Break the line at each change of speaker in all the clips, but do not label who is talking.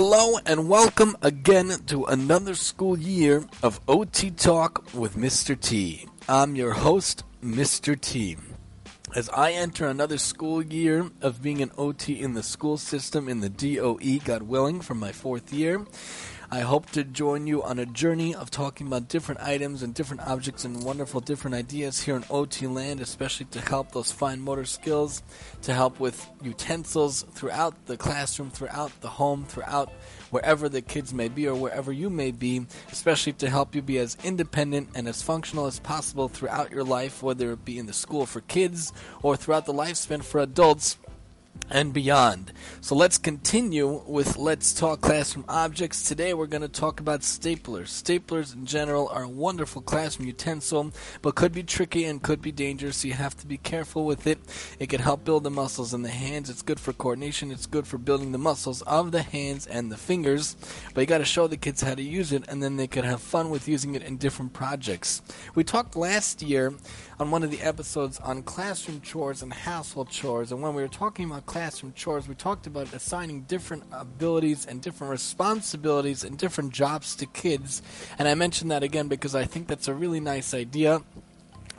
Hello and welcome again to another school year of OT Talk with Mr. T. I'm your host, Mr. T. As I enter another school year of being an OT in the school system in the DOE, God willing, for my fourth year, I hope to join you on a journey of talking about different items and different objects and wonderful different ideas here in OT land, especially to help those fine motor skills, to help with utensils throughout the classroom, throughout the home, throughout wherever the kids may be or wherever you may be, especially to help you be as independent and as functional as possible throughout your life, whether it be in the school for kids or throughout the lifespan for adults and beyond. So let's continue with Let's Talk Classroom Objects. Today we're going to talk about staplers. Staplers in general are a wonderful classroom utensil, but could be tricky and could be dangerous, so you have to be careful with it. It can help build the muscles in the hands. It's good for coordination. It's good for building the muscles of the hands and the fingers, but you got to show the kids how to use it, and then they could have fun with using it in different projects. We talked last year on one of the episodes on classroom chores and household chores, and when we were talking about classroom chores, we talked about assigning different abilities and different responsibilities and different jobs to kids. And I mentioned that again because I think that's a really nice idea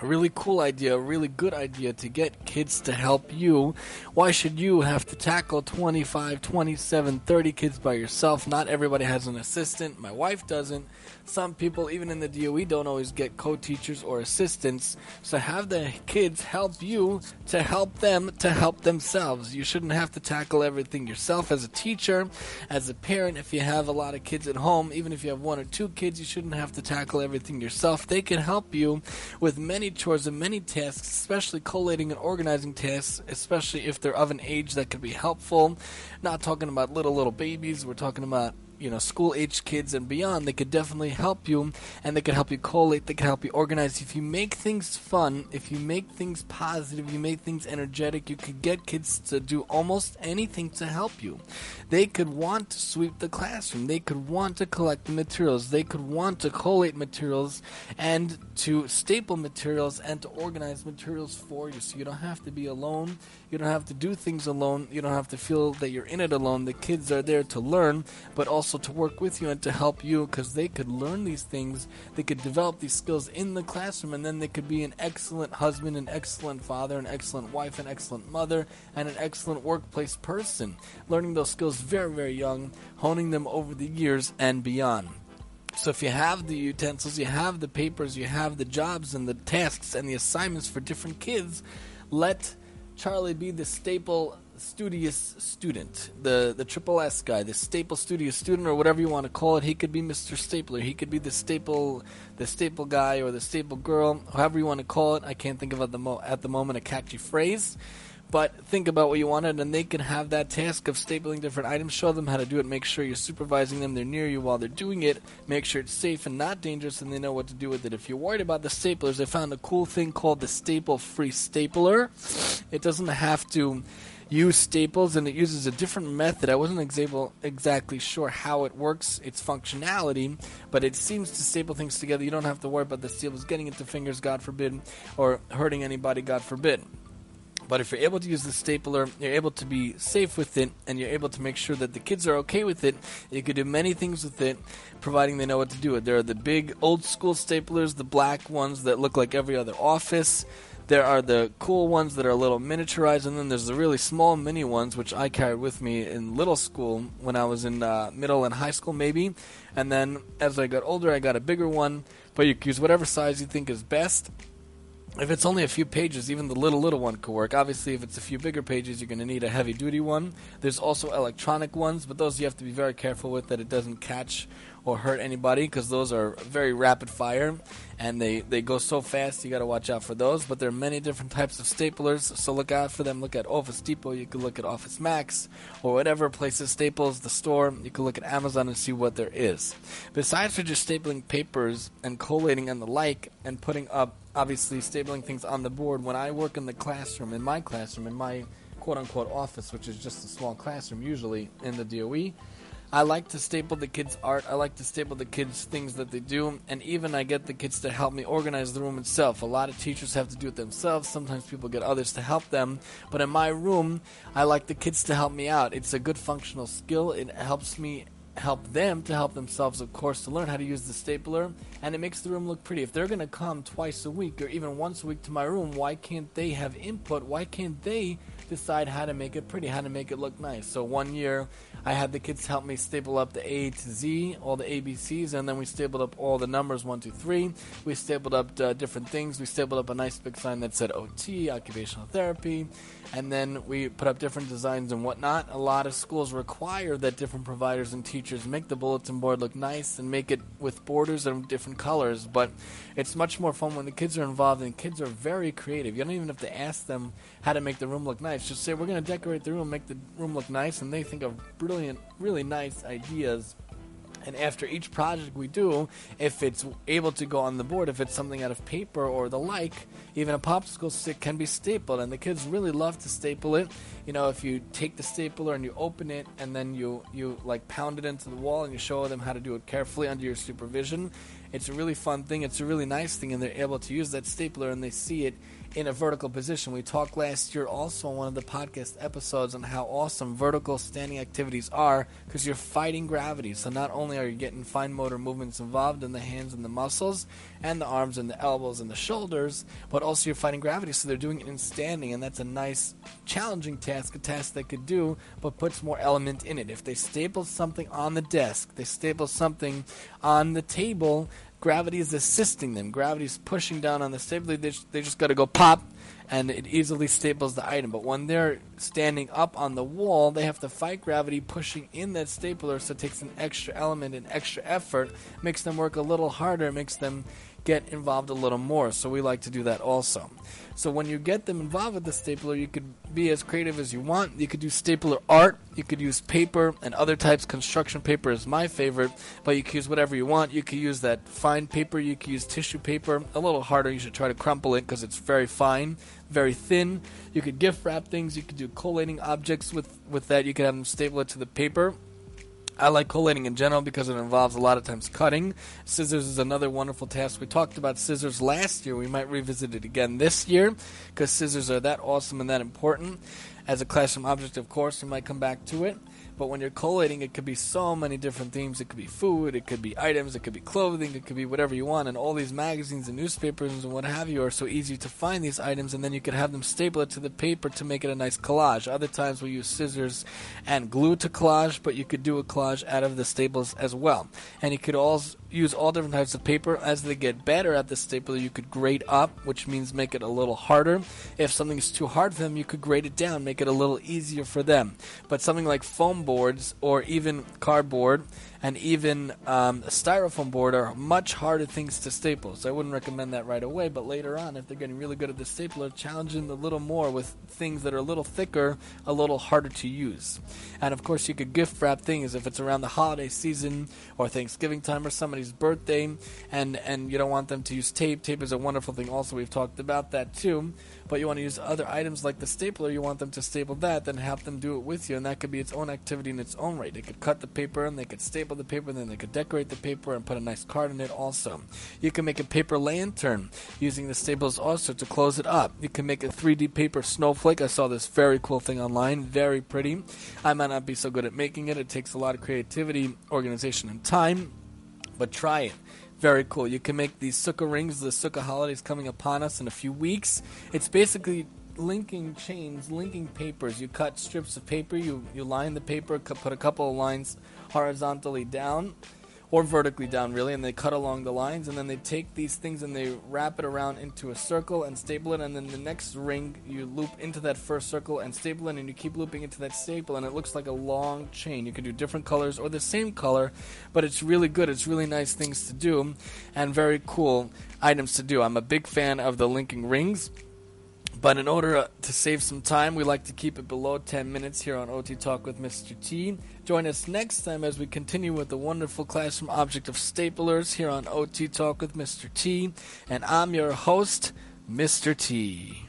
a really cool idea, a really good idea to get kids to help you. Why should you have to tackle 25, 27, 30 kids by yourself? Not everybody has an assistant. My wife doesn't. Some people, even in the DOE, don't always get co teachers or assistants. So have the kids help you to help them to help themselves. You shouldn't have to tackle everything yourself as a teacher, as a parent. If you have a lot of kids at home, even if you have one or two kids, you shouldn't have to tackle everything yourself. They can help you with many chores and many tasks, especially collating and organizing tasks, especially if they're of an age that could be helpful. Not talking about little, little babies, we're talking about you know school age kids and beyond they could definitely help you and they could help you collate they could help you organize. If you make things fun if you make things positive you make things energetic you could get kids to do almost anything to help you. They could want to sweep the classroom. They could want to collect the materials. They could want to collate materials and to staple materials and to organize materials for you. So you don't have to be alone. You don't have to do things alone. You don't have to feel that you're in it alone. The kids are there to learn but also also to work with you and to help you because they could learn these things, they could develop these skills in the classroom, and then they could be an excellent husband, an excellent father, an excellent wife, an excellent mother, and an excellent workplace person. Learning those skills very, very young, honing them over the years and beyond. So if you have the utensils, you have the papers, you have the jobs and the tasks and the assignments for different kids, let Charlie be the staple studious student, the the triple S guy, the staple studious student, or whatever you want to call it. He could be Mr. Stapler. He could be the staple, the staple guy, or the staple girl, however you want to call it. I can't think of at the mo- at the moment a catchy phrase. But think about what you wanted, and they can have that task of stapling different items. Show them how to do it. Make sure you're supervising them. They're near you while they're doing it. Make sure it's safe and not dangerous, and they know what to do with it. If you're worried about the staplers, they found a cool thing called the Staple Free Stapler. It doesn't have to use staples and it uses a different method. I wasn't exable, exactly sure how it works, its functionality, but it seems to staple things together. You don't have to worry about the staples getting into fingers, God forbid, or hurting anybody, God forbid. But if you're able to use the stapler, you're able to be safe with it, and you're able to make sure that the kids are okay with it. You can do many things with it, providing they know what to do with. It. There are the big old school staplers, the black ones that look like every other office. There are the cool ones that are a little miniaturized, and then there's the really small mini ones, which I carried with me in little school when I was in uh, middle and high school, maybe. And then as I got older, I got a bigger one. But you can use whatever size you think is best. If it's only a few pages, even the little little one could work. Obviously, if it's a few bigger pages, you're going to need a heavy duty one. There's also electronic ones, but those you have to be very careful with that it doesn't catch or hurt anybody because those are very rapid fire and they, they go so fast you got to watch out for those. But there are many different types of staplers, so look out for them. Look at Office Depot, you can look at Office Max or whatever places staples the store. You can look at Amazon and see what there is. Besides for just stapling papers and collating and the like and putting up obviously stapling things on the board when I work in the classroom, in my classroom, in my quote unquote office, which is just a small classroom usually in the DOE. I like to staple the kids' art. I like to staple the kids' things that they do, and even I get the kids to help me organize the room itself. A lot of teachers have to do it themselves. Sometimes people get others to help them, but in my room, I like the kids to help me out. It's a good functional skill. It helps me help them to help themselves, of course, to learn how to use the stapler, and it makes the room look pretty. If they're going to come twice a week or even once a week to my room, why can't they have input? Why can't they decide how to make it pretty, how to make it look nice? So one year, I had the kids help me staple up the A to Z, all the ABCs, and then we stapled up all the numbers one, two, three. We stapled up uh, different things. We stapled up a nice big sign that said OT, occupational therapy, and then we put up different designs and whatnot. A lot of schools require that different providers and teachers make the bulletin board look nice and make it with borders and different colors, but it's much more fun when the kids are involved and kids are very creative. You don't even have to ask them how to make the room look nice. Just say, We're going to decorate the room, make the room look nice, and they think of brilliant, really nice ideas and after each project we do, if it's able to go on the board, if it's something out of paper or the like, even a popsicle stick can be stapled. And the kids really love to staple it. You know, if you take the stapler and you open it and then you, you like pound it into the wall and you show them how to do it carefully under your supervision, it's a really fun thing. It's a really nice thing. And they're able to use that stapler and they see it in a vertical position. We talked last year also on one of the podcast episodes on how awesome vertical standing activities are because you're fighting gravity. So not only are you getting fine motor movements involved in the hands and the muscles and the arms and the elbows and the shoulders, but also you're fighting gravity. So they're doing it in standing, and that's a nice, challenging task, a task they could do, but puts more element in it. If they staple something on the desk, they staple something on the table, gravity is assisting them. Gravity is pushing down on the stapler. They just, they just got to go pop, and it easily staples the item. But when they're standing up on the wall, they have to fight gravity pushing in that stapler, so it takes an extra element and extra effort, makes them work a little harder, makes them get involved a little more. So we like to do that also. So when you get them involved with the stapler, you could be as creative as you want. You could do stapler art. You could use paper and other types. Construction paper is my favorite, but you could use whatever you want. You could use that fine paper. You could use tissue paper. A little harder. You should try to crumple it because it's very fine, very thin. You could gift wrap things. You could do collating objects with with that. You could have them staple it to the paper I like collating in general because it involves a lot of times cutting. Scissors is another wonderful task. We talked about scissors last year. We might revisit it again this year because scissors are that awesome and that important. As a classroom object, of course, we might come back to it. But when you're collating, it could be so many different themes. It could be food, it could be items, it could be clothing, it could be whatever you want. And all these magazines and newspapers and what have you are so easy to find these items, and then you could have them staple it to the paper to make it a nice collage. Other times we use scissors and glue to collage, but you could do a collage out of the staples as well. And you could also use all different types of paper. As they get better at the stapler, you could grade up, which means make it a little harder. If something is too hard for them, you could grade it down, make it a little easier for them. But something like foam boards or even cardboard and even um, styrofoam board are much harder things to staple. So I wouldn't recommend that right away. But later on, if they're getting really good at the stapler, challenging them a little more with things that are a little thicker, a little harder to use. And of course, you could gift wrap things if it's around the holiday season or Thanksgiving time or somebody's birthday, and and you don't want them to use tape. Tape is a wonderful thing. Also, we've talked about that too but you want to use other items like the stapler, you want them to staple that, then have them do it with you, and that could be its own activity in its own right. They could cut the paper and they could staple the paper, and then they could decorate the paper and put a nice card in it also. You can make a paper lantern using the staples also to close it up. You can make a 3D paper snowflake. I saw this very cool thing online, very pretty. I might not be so good at making it, it takes a lot of creativity, organization, and time, but try it. Very cool. You can make these sukkah rings. The sukkah holiday is coming upon us in a few weeks. It's basically linking chains, linking papers. You cut strips of paper, you, you line the paper, put a couple of lines horizontally down, or vertically down really, and they cut along the lines, and then they take these things and they wrap it around into a circle and staple it, and then the next ring you loop into that first circle and staple it, and you keep looping into that staple, and it looks like a long chain. You can do different colors or the same color, but it's really good. It's really nice things to do, and very cool items to do. I'm a big fan of the linking rings. But in order to save some time, we like to keep it below 10 minutes here on OT Talk with Mr. T. Join us next time as we continue with the wonderful classroom object of staplers here on OT Talk with Mr. T. And I'm your host, Mr. T.